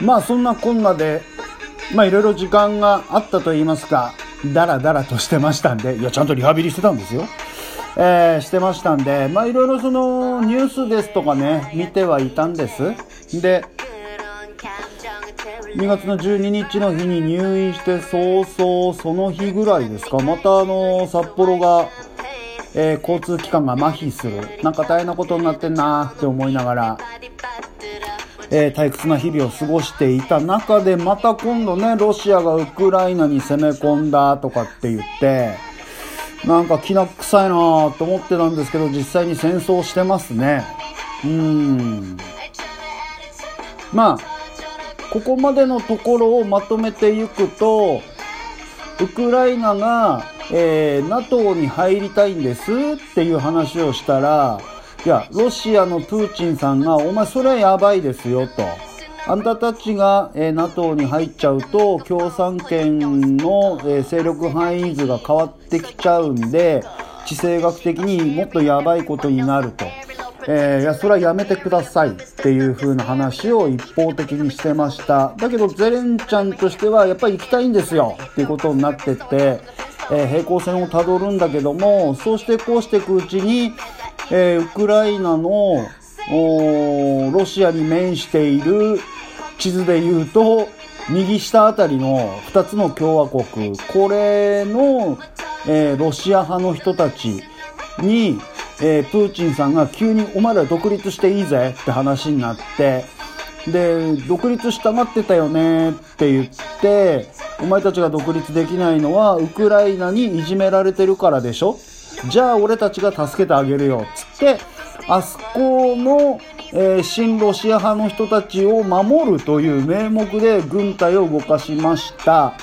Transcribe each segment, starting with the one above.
まあそんなこんなで、まあいろいろ時間があったと言いますか、だらだらとしてましたんで、いや、ちゃんとリハビリしてたんですよ。えー、してましたんで、まあいろいろそのニュースですとかね、見てはいたんです。で、2月の12日の日に入院して早々その日ぐらいですか、またあの、札幌が、えー交通機関が麻痺する。なんか大変なことになってんなって思いながら、えー退屈な日々を過ごしていた中で、また今度ね、ロシアがウクライナに攻め込んだとかって言って、なんか気な臭いなと思ってたんですけど、実際に戦争してますね。うーん。まあ、ここまでのところをまとめていくと、ウクライナが、えー NATO に入りたいんですっていう話をしたら、いや、ロシアのプーチンさんが、お前それはやばいですよと。あんたたちが、えー NATO に入っちゃうと、共産圏の、えー勢力範囲図が変わってきちゃうんで、地政学的にもっとやばいことになると。えーいや、それはやめてくださいっていう風な話を一方的にしてました。だけど、ゼレンちゃんとしては、やっぱり行きたいんですよっていうことになってって、えー平行線をたどるんだけども、そうしてこうしていくうちに、えーウクライナの、おロシアに面している地図で言うと、右下あたりの2つの共和国、これの、えーロシア派の人たちに、えープーチンさんが急にお前ら独立していいぜって話になって、で、独立したがってたよねって言って、お前たちが独立できないのはウクライナにいじめられてるからでしょ？じゃあ俺たちが助けてあげるよっつって、あそこの、えー親ロシア派の人たちを守るという名目で軍隊を動かしました。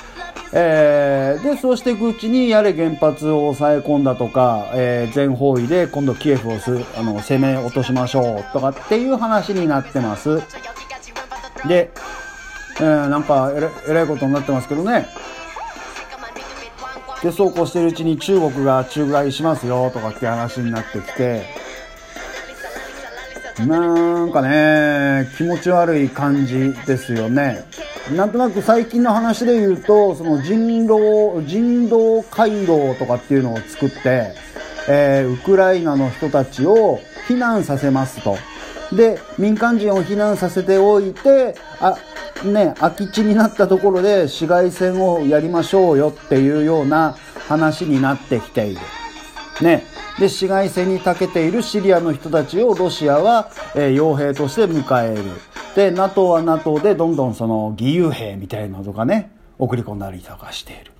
えーで、そうしていくうちに、やれ原発を抑え込んだとか、えー全方位で今度キエフをす、あの、攻め落としましょうとかっていう話になってます。で、えーなんかえら、えらいことになってますけどね。で、そうこうしてるうちに中国が中外しますよとかって話になってきて、なんかね、気持ち悪い感じですよね。なんとなく最近の話で言うと、その人道、人道回廊とかっていうのを作って、えーウクライナの人たちを避難させますと。で、民間人を避難させておいて、あ、ね、空き地になったところで市街戦をやりましょうよっていうような話になってきている。ね。で、市街戦に長けているシリアの人たちをロシアは、えー傭兵として迎える。で、NATO は NATO でどんどんその義勇兵みたいなのとかね、送り込んだりとかしている。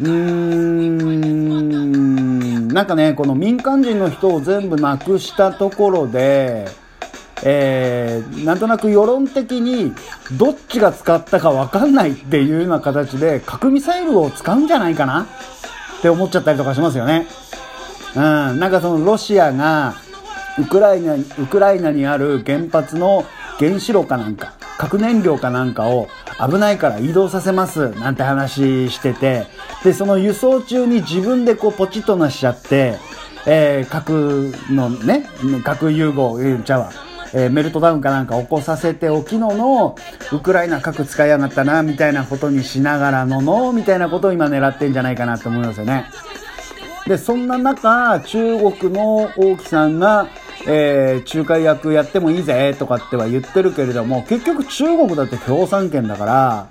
うーん、なんかね、この民間人の人を全部なくしたところで、えー、なんとなく世論的にどっちが使ったかわかんないっていうような形で核ミサイルを使うんじゃないかなって思っちゃったりとかしますよね。うん、なんかそのロシアがウクライナ、ウクライナにある原発の原子炉かなんか、核燃料かなんかを危ないから移動させますなんて話してて、で、その輸送中に自分でこうポチッとなしちゃって、えー核のね、核融合、えーちゃうわ。えーメルトダウンかなんか起こさせておきのの、ウクライナ核使いやがったな、みたいなことにしながらのの、みたいなことを今狙ってんじゃないかなと思いますよね。で、そんな中、中国の王毅さんが、えー仲介役やってもいいぜとかっては言ってるけれども、結局中国だって共産権だから、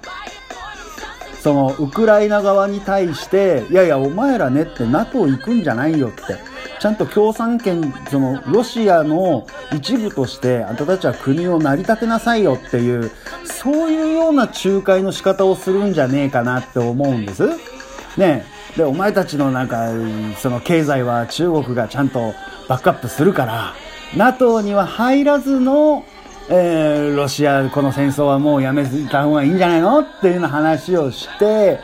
その、ウクライナ側に対して、いやいや、お前らねって NATO 行くんじゃないよって。ちゃんと共産権、その、ロシアの一部として、あんたたちは国を成り立てなさいよっていう、そういうような仲介の仕方をするんじゃねえかなって思うんです。ねで、お前たちのなんか、その経済は中国がちゃんとバックアップするから、NATO には入らずの、えーロシア、この戦争はもうやめた方がいいんじゃないのっていうような話をして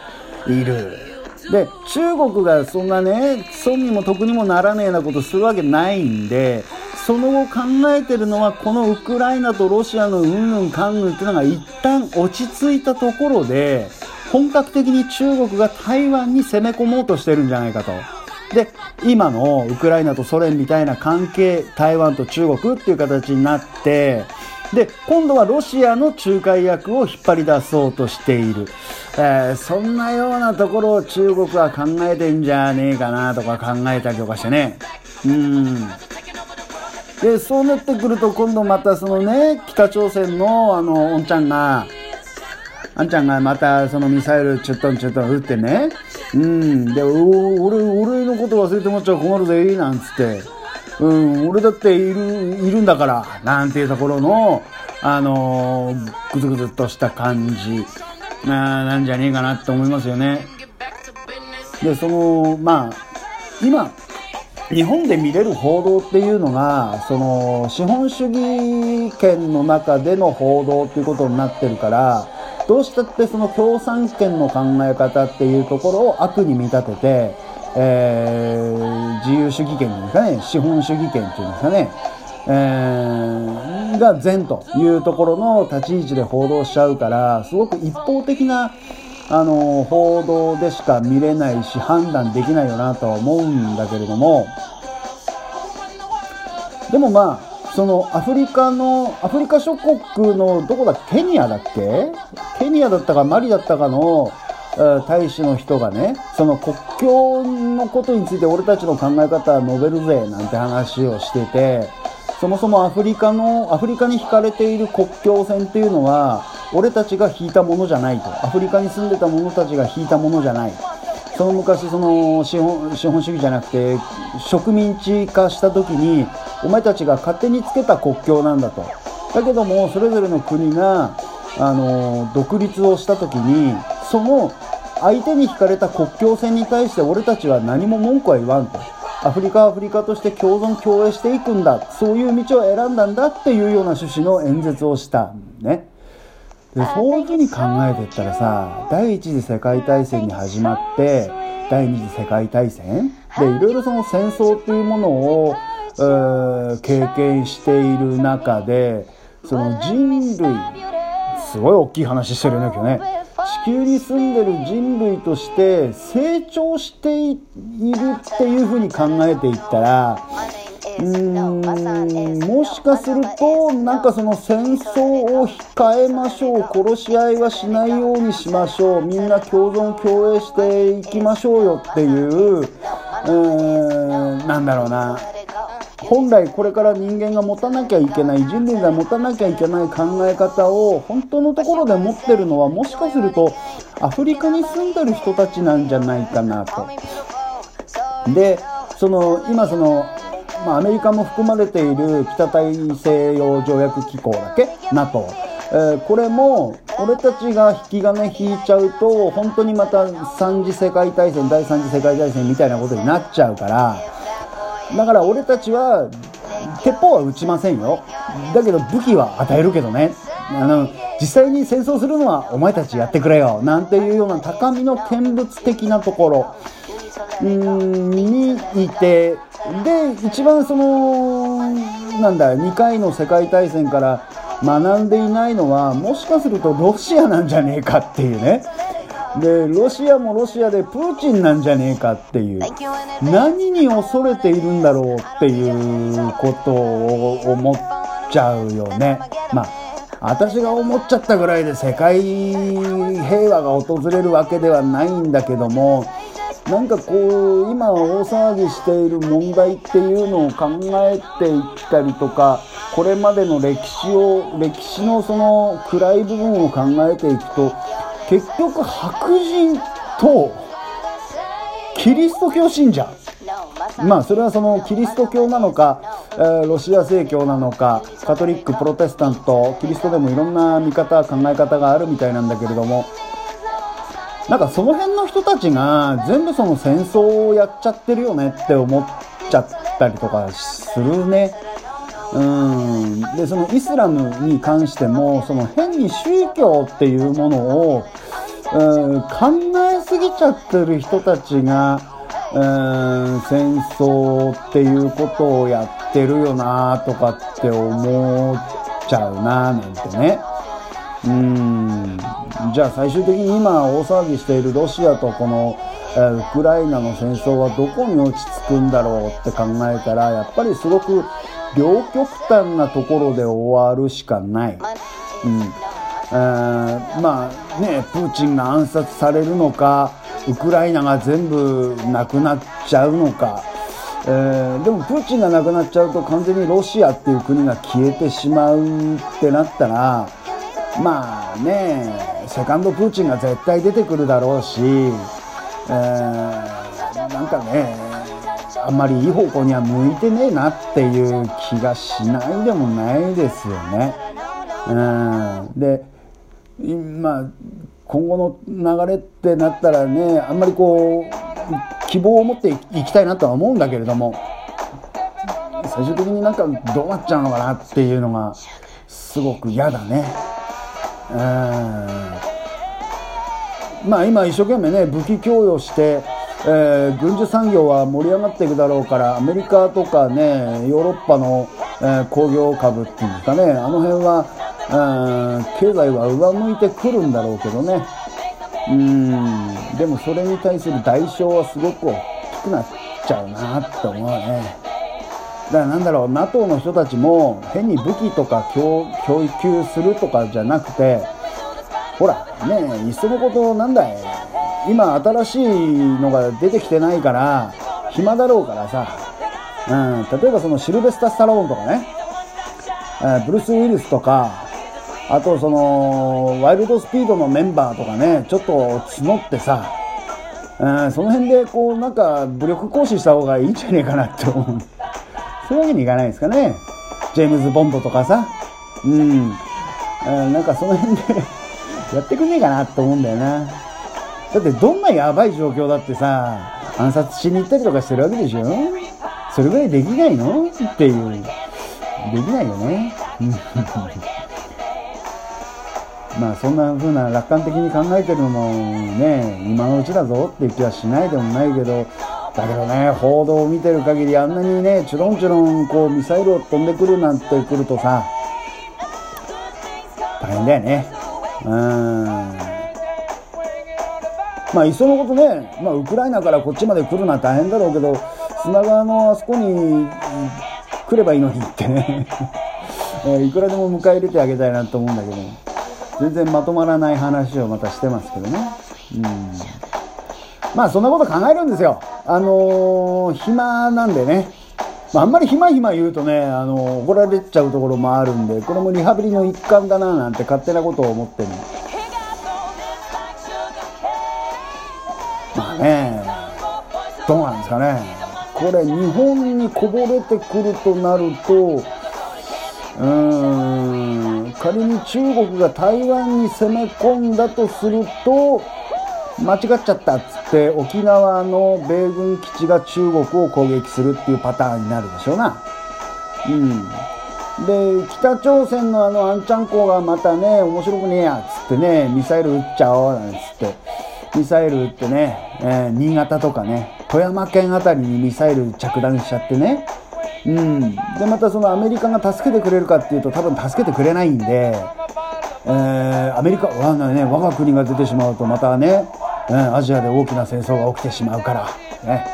いる。で、中国がそんなね、損にも得にもならねえなことするわけないんで、その後考えてるのはこのウクライナとロシアのうんぬんかんぬんっていうのが一旦落ち着いたところで本格的に中国が台湾に攻め込もうとしてるんじゃないかと。で、今のウクライナとソ連みたいな関係、台湾と中国っていう形になって、で、今度はロシアの仲介役を引っ張り出そうとしている。えー、そんなようなところを中国は考えてんじゃねえかなとか考えたりとかしてね。うん。で、そうなってくると今度またそのね、北朝鮮のあの、おんちゃんが、あんちゃんがまたそのミサイルちょっとちょっと撃ってね、うん、で、俺、俺のこと忘れてもらっちゃ困るぜ、なんつって、うん、俺だっている、いるんだから、なんていうところの、あのー、ぐずぐずっとした感じ、な、なんじゃねえかなって思いますよね。で、その、まあ、今、日本で見れる報道っていうのが、その、資本主義圏の中での報道っていうことになってるから、どうしたってその共産権の考え方っていうところを悪に見立てて、えー、自由主義権ですかね、資本主義権っていうんですかね、えー、が善というところの立ち位置で報道しちゃうから、すごく一方的な、あの、報道でしか見れないし、判断できないよなとは思うんだけれども、でもまあ、そのアフリカの、アフリカ諸国のどこだ、ケニアだっけ？ケニアだったかマリだったかの、大使の人がね、その国境のことについて俺たちの考え方は述べるぜなんて話をしてて、そもそもアフリカの、アフリカに引かれている国境線っていうのは、俺たちが引いたものじゃないと。アフリカに住んでた者たちが引いたものじゃない。その昔、その資本資本主義じゃなくて、植民地化した時に、お前たちが勝手につけた国境なんだと。だけども、それぞれの国が、あの、独立をした時に、その相手に引かれた国境線に対して俺たちは何も文句は言わんと。アフリカはアフリカとして共存共栄していくんだ。そういう道を選んだんだっていうような趣旨の演説をした。ね。で、そういうふうに考えていったらさ、第一次世界大戦に始まって、第二次世界大戦？で、いろいろその戦争っていうものを、えー、経験している中で、その人類、すごい大きい話してるよね、今日ね。地球に住んでる人類として成長しているっていうふうに考えていったら、うーんもしかするとなんかその戦争を控えましょう殺し合いはしないようにしましょうみんな共存共栄していきましょうよっていううーんなんだろうな。本来これから人間が持たなきゃいけない人類が持たなきゃいけない考え方を本当のところで持ってるのはもしかするとアフリカに住んでる人たちなんじゃないかなと。でその今そのまあ、アメリカも含まれている北大西洋条約機構だけ ?NATO。えー、これも、俺たちが引き金引いちゃうと、本当にまた三次世界大戦、第三次世界大戦みたいなことになっちゃうから、だから俺たちは、鉄砲は撃ちませんよ。だけど武器は与えるけどね。あの、実際に戦争するのはお前たちやってくれよ。なんていうような高みの見物的なところ、うん、にいて、で、一番その、なんだ、2回の世界大戦から学んでいないのは、もしかするとロシアなんじゃねえかっていうね。で、ロシアもロシアでプーチンなんじゃねえかっていう、何に恐れているんだろうっていうことを思っちゃうよね。まあ、私が思っちゃったぐらいで世界平和が訪れるわけではないんだけども、なんかこう、今大騒ぎしている問題っていうのを考えていったりとか、これまでの歴史を、歴史のその暗い部分を考えていくと、結局白人とキリスト教信者まあそれはそのキリスト教なのか、えー、ロシア正教なのかカトリックプロテスタントキリストでもいろんな見方考え方があるみたいなんだけれどもなんかその辺の人たちが全部その戦争をやっちゃってるよねって思っちゃったりとかするね。うん。で、そのイスラムに関しても、その変に宗教っていうものを、うん、考えすぎちゃってる人たちが、うん、戦争っていうことをやってるよなとかって思っちゃうななんてね。うん。じゃあ最終的に今大騒ぎしているロシアとこの、ウクライナの戦争はどこに落ち着くんだろうって考えたら、やっぱりすごく両極端なところで終わるしかない。うん。えーまあね、プーチンが暗殺されるのか、ウクライナが全部なくなっちゃうのか、えーでもプーチンがなくなっちゃうと完全にロシアっていう国が消えてしまうってなったら、まあね、セカンドプーチンが絶対出てくるだろうし、えーなんかね、あんまりいい方向には向いてねえなっていう気がしないでもないですよね。うん、で、今、今後の流れってなったらね、あんまりこう、希望を持っていきたいなとは思うんだけれども、最終的になんかどうなっちゃうのかなっていうのが、すごく嫌だね。うんまあ今一生懸命ね武器供与して、えー軍需産業は盛り上がっていくだろうからアメリカとかねヨーロッパの、えー工業株っていうんですかね。あの辺は、経済は上向いてくるんだろうけどね。うん。でもそれに対する代償はすごく大きくなっちゃうなって思うね。だからなんだろう NATO の人たちも変に武器とか供供給するとかじゃなくてほらねえいっそのことなんだい。今新しいのが出てきてないから暇だろうからさ、うん、例えばそのシルベスタ・スタローンとかね、えーブルース・ウィルスとかあとそのワイルドスピードのメンバーとかねちょっと募ってさ、うん、その辺でこうなんか武力行使した方がいいんじゃねえかなって思う。そういうわけにいかないですかね。ジェームズ・ボンドとかさ。うん、えーなんかその辺で やってくんねえかなって思うんだよな。だってどんなやばい状況だってさ暗殺しに行ったりとかしてるわけでしょ？それぐらいできないの？っていう。できないよね。まあそんな風な楽観的に考えてるのもね今のうちだぞっていう気はしないでもないけどだけどね報道を見てる限りあんなにねちょろんちょろんこうミサイルを飛んでくるなんてくるとさ大変だよね。うん。まあいっそのことね、まあ、ウクライナからこっちまで来るのは大変だろうけど砂川のあそこに来ればいいのにってね、えいくらでも迎え入れてあげたいなと思うんだけど全然まとまらない話をまたしてますけどね。うん。まあそんなこと考えるんですよ。あのー暇なんでね。まあ、あんまり暇暇言うとね、あのー怒られちゃうところもあるんでこれもリハビリの一環だななんて勝手なことを思ってるまあね、どうなんですかね。これ日本にこぼれてくるとなると、うーん、仮に中国が台湾に攻め込んだとすると、間違っちゃったっつって沖縄の米軍基地が中国を攻撃するっていうパターンになるでしょうな。うん。で、北朝鮮のあのアンチャンコがまたね、面白くねえやっつってね、ミサイル撃っちゃおうなんつって、ミサイル撃ってね、えー新潟とかね、富山県あたりにミサイル着弾しちゃってね、うん。で、またそのアメリカが助けてくれるかっていうと多分助けてくれないんで、えーアメリカ、わね、我が国が出てしまうとまたね、うんアジアで大きな戦争が起きてしまうから、ね、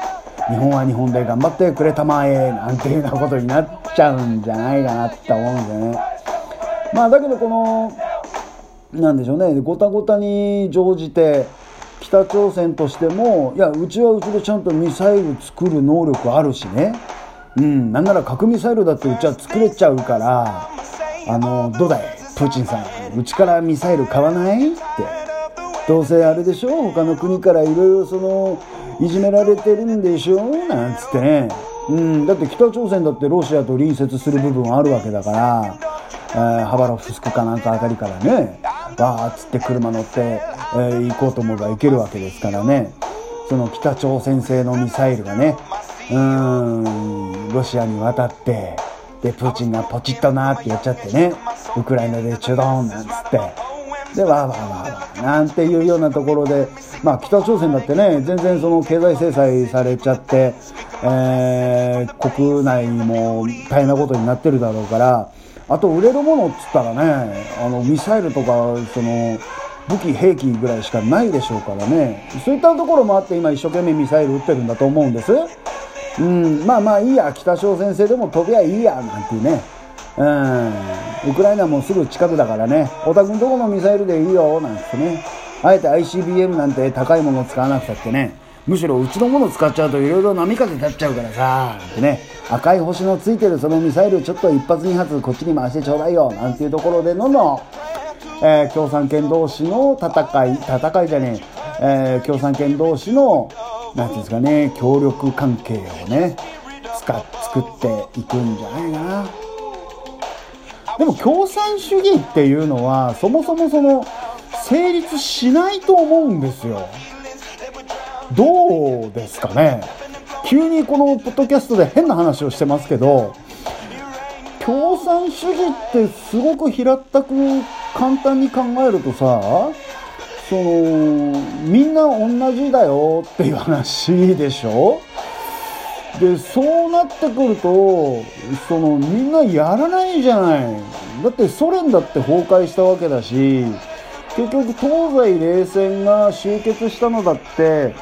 日本は日本で頑張ってくれたまえ、なんていうようなことになっちゃうんじゃないかなって思うんでね。まあだけどこの、なんでしょうね、ごたごたに乗じて、北朝鮮としても、いや、うちはうちでちゃんとミサイル作る能力あるしね、うん、なんなら核ミサイルだってうちは作れちゃうから、あの、どうだい、プーチンさん、うちからミサイル買わない？って。どうせあれでしょ？他の国からいろいろその、いじめられてるんでしょ？なんつってね。うん、だって北朝鮮だってロシアと隣接する部分あるわけだから、えーハバロフスクかなんかあたりからね、わーっつって車乗って、えー行こうと思えば行けるわけですからね。その北朝鮮製のミサイルがね、うーん、ロシアに渡って、で、プーチンがポチッとなーってやっちゃってね、ウクライナでチュドーンなんつって、で、わーわーわーわーなんていうようなところで、まあ北朝鮮だってね、全然その経済制裁されちゃって、えー、国内も大変なことになってるだろうから、あと売れるものっつったらね、あの、ミサイルとか、その、武器、兵器ぐらいしかないでしょうからね。そういったところもあって今一生懸命ミサイル撃ってるんだと思うんです。うん、まあまあいいや、北朝鮮製でも飛びゃいいや、なんていうね。うん、ウクライナもすぐ近くだからね、お宅のとこのミサイルでいいよ、なんてね。あえて ICBM なんて高いものを使わなくたってね、むしろうちのもの使っちゃうといろいろ波風立っちゃうからさ、ってね、赤い星のついてるそのミサイルちょっと一発二発こっちに回してちょうだいよ、なんていうところでどんどん、えー、共産圏同士の戦い、戦いじゃねえ、えー、共産圏同士の、なんていうんですかね、協力関係をね、使っ、作っていくんじゃないかな。でも共産主義っていうのは、そもそもその、成立しないと思うんですよ。どうですかね急にこのポッドキャストで変な話をしてますけど、共産主義ってすごく平たく簡単に考えるとさ、その、みんな同じだよっていう話でしょ？で、そうなってくると、その、みんなやらないじゃない。だってソ連だって崩壊したわけだし、結局東西冷戦が終結したのだって、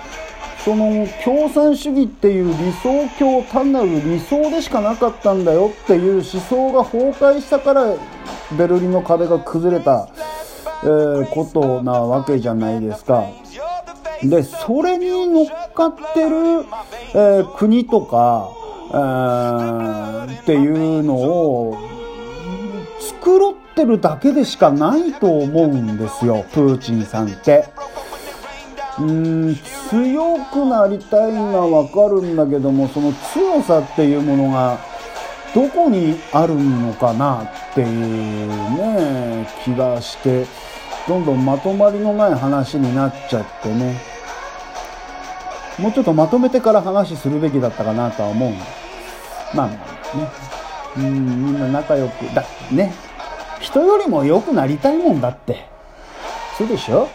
その共産主義っていう理想郷単なる理想でしかなかったんだよっていう思想が崩壊したからベルリンの壁が崩れた、えー、ことなわけじゃないですか。で、それに乗っかってる、えー、国とか、えー、っていうのを繕ってるだけでしかないと思うんですよ、プーチンさんって。うーん、強くなりたいのはわかるんだけども、その強さっていうものが、どこにあるのかなっていうね、気がして、どんどんまとまりのない話になっちゃってね。もうちょっとまとめてから話するべきだったかなとは思う。まあまあね。うん、みんな仲良く、だ、ね。人よりも良くなりたいもんだって。そうでしょ？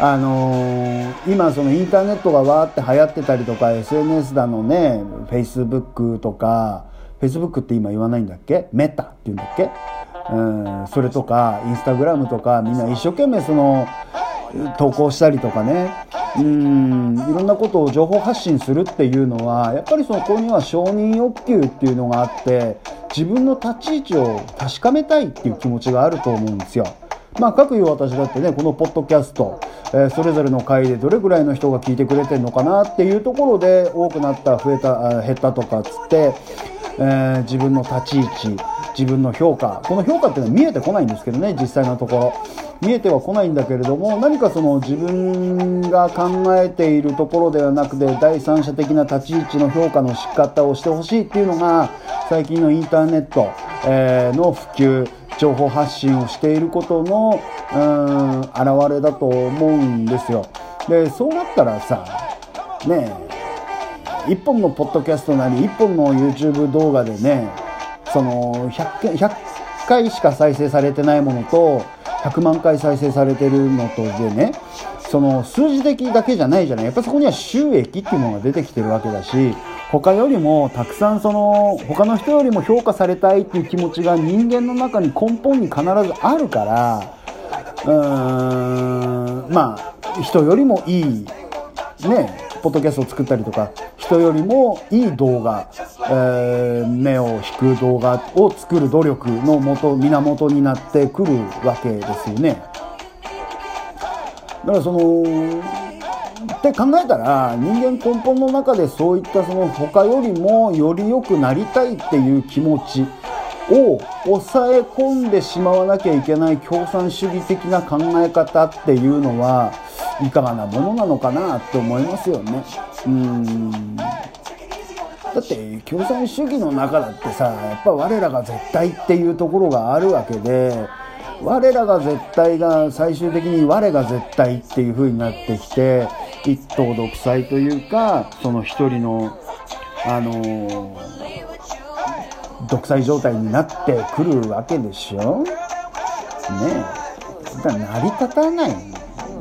あのー、今そのインターネットがわーって流行ってたりとか SNS だのね Facebook とか Facebook って今言わないんだっけ？メタって言うんだっけ？うんそれとかインスタグラムとかみんな一生懸命その投稿したりとかね。うんいろんなことを情報発信するっていうのはやっぱりそこには承認欲求っていうのがあって自分の立ち位置を確かめたいっていう気持ちがあると思うんですよ。まあ、各いう私だってね、このポッドキャスト、えー、それぞれの回でどれぐらいの人が聞いてくれてるのかなっていうところで多くなった、増えた、減ったとかっつって、えー、自分の立ち位置、自分の評価、この評価っていうのは見えてこないんですけどね、実際のところ。見えてはこないんだけれども、何かその自分が考えているところではなくて、第三者的な立ち位置の評価の仕方をしてほしいっていうのが、最近のインターネット、え、の普及、情報発信をしていることの、うん、現れだと思うんですよ。で、そうなったらさ、ねえ、一本のポッドキャストなり、一本の YouTube 動画でね、その100、100回しか再生されてないものと、100万回再生されてるのとでね、その数字的だけじゃないじゃない。やっぱそこには収益っていうものが出てきてるわけだし、他よりもたくさんその他の人よりも評価されたいっていう気持ちが人間の中に根本に必ずあるからうーんまあ人よりもいいねポッドキャストを作ったりとか人よりもいい動画、えー、目を引く動画を作る努力の元源になってくるわけですよね。だからそのって考えたら人間根本の中でそういったその他よりもより良くなりたいっていう気持ちを抑え込んでしまわなきゃいけない共産主義的な考え方っていうのはいかがなものなのかなって思いますよね。うんだって共産主義の中だってさやっぱ我らが絶対っていうところがあるわけで我らが絶対が最終的に我が絶対っていう風になってきて一党独裁というかその一人のあのー、独裁状態になってくるわけでしょね成り立たない。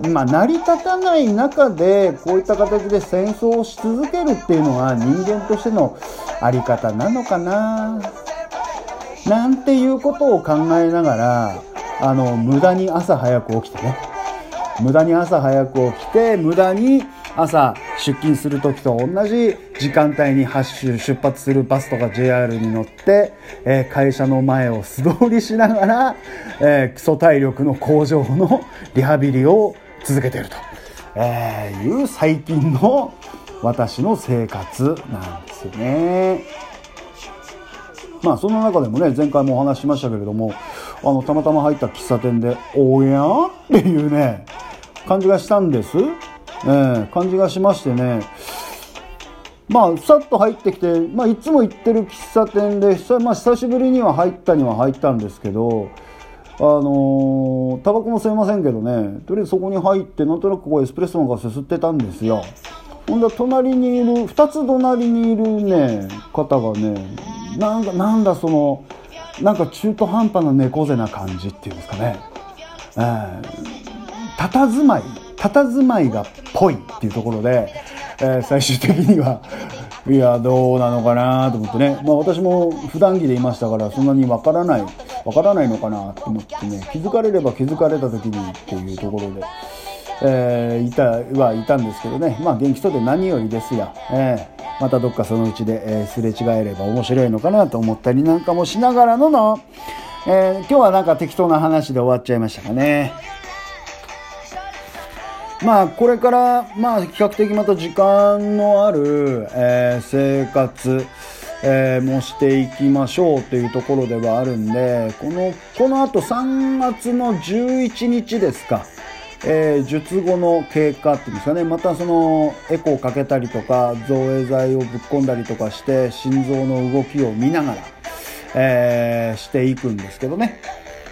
まあ、成り立たない中でこういった形で戦争をし続けるっていうのは人間としての在り方なのかな。なんていうことを考えながらあの無駄に朝早く起きてね。無駄に朝早く起きて無駄に朝出勤する時と同じ時間帯に発出発するバスとか JR に乗って、えー、会社の前を素通りしながら、えー、基礎体力の向上のリハビリを続けていると、えー、いう最近の私の生活なんですよね。まあその中でもね前回もお話ししましたけれどもあのたまたま入った喫茶店で「おや?」っていうね感じがしたんです、えー、感じがしましてね。まあさっと入ってきて、まあ、いつも行ってる喫茶店で、まあ、久しぶりには入ったには入ったんですけどあのー、タバコも吸えませんけどね。とりあえずそこに入ってなんとなくこうエスプレッソなんかすすってたんですよ。ほんで隣にいる2つ隣にいるね方がねなんかなんだそのなんか中途半端な猫背な感じっていうんですかね。えー、佇まい。佇まいがぽいっていうところで、えー、最終的には いやどうなのかなと思ってね。まあ私も普段着でいましたからそんなにわからないわからないのかなと思ってね。気づかれれば気づかれた時にっていうところで、えー、いたはいたんですけどね。まあ元気そうで何よりですや、えー、またどっかそのうちで、えー、すれ違えれば面白いのかなと思ったりなんかもしながらのの、えー、今日はなんか適当な話で終わっちゃいましたかね。まあこれからまあ比較的また時間のある、えー、生活、えー、もしていきましょうというところではあるんでこのこのあと3月の11日ですか、えー、術後の経過っていうんですかね。またそのエコーかけたりとか造影剤をぶっ込んだりとかして心臓の動きを見ながら、えー、していくんですけどね。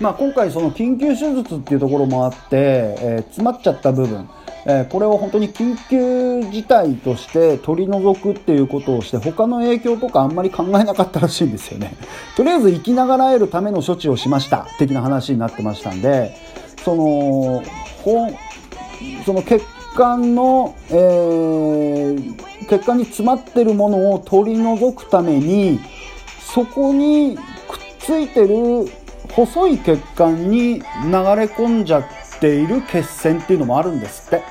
まあ、今回その緊急手術っていうところもあって、えー、詰まっちゃった部分、えー、これを本当に緊急事態として取り除くっていうことをして他の影響とかあんまり考えなかったらしいんですよね。とりあえず生きながらえるための処置をしました的な話になってましたんでそのほその血管の、えー、血管に詰まってるものを取り除くためにそこにくっついてる細い血管に流れ込んじゃっている血栓っていうのもあるんですって。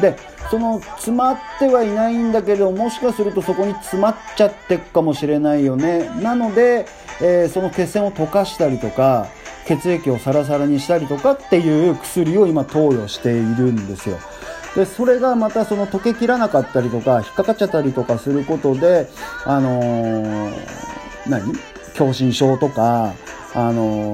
でその詰まってはいないんだけどもしかするとそこに詰まっちゃってくかもしれないよね。なので、えー、その血栓を溶かしたりとか血液をサラサラにしたりとかっていう薬を今投与しているんですよ。でそれがまたその溶けきらなかったりとか引っかかっちゃったりとかすることであのー、何？狭心症とかあの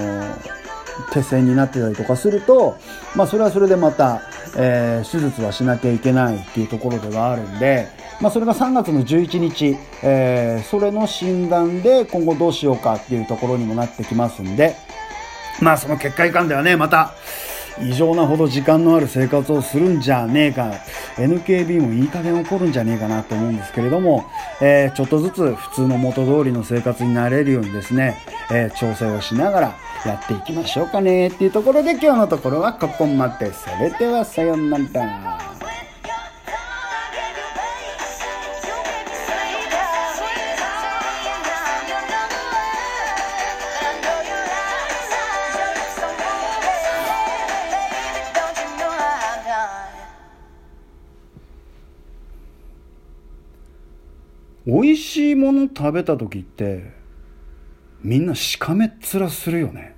血栓になってたりとかすると、まあ、それはそれでまた、えー、手術はしなきゃいけないっていうところではあるんで、まあ、それが3月の11日、えー、それの診断で今後どうしようかっていうところにもなってきますんで、まあ、その結果いかんではね、また、異常なほど時間のある生活をするんじゃねえか。NKB もいい加減起こるんじゃねえかなと思うんですけれども、えー、ちょっとずつ普通の元通りの生活になれるようにですね、えー、調整をしながらやっていきましょうかねっていうところで今日のところはここまで。それではさようなら。美味しいもの食べた時ってみんなしかめっ面するよね。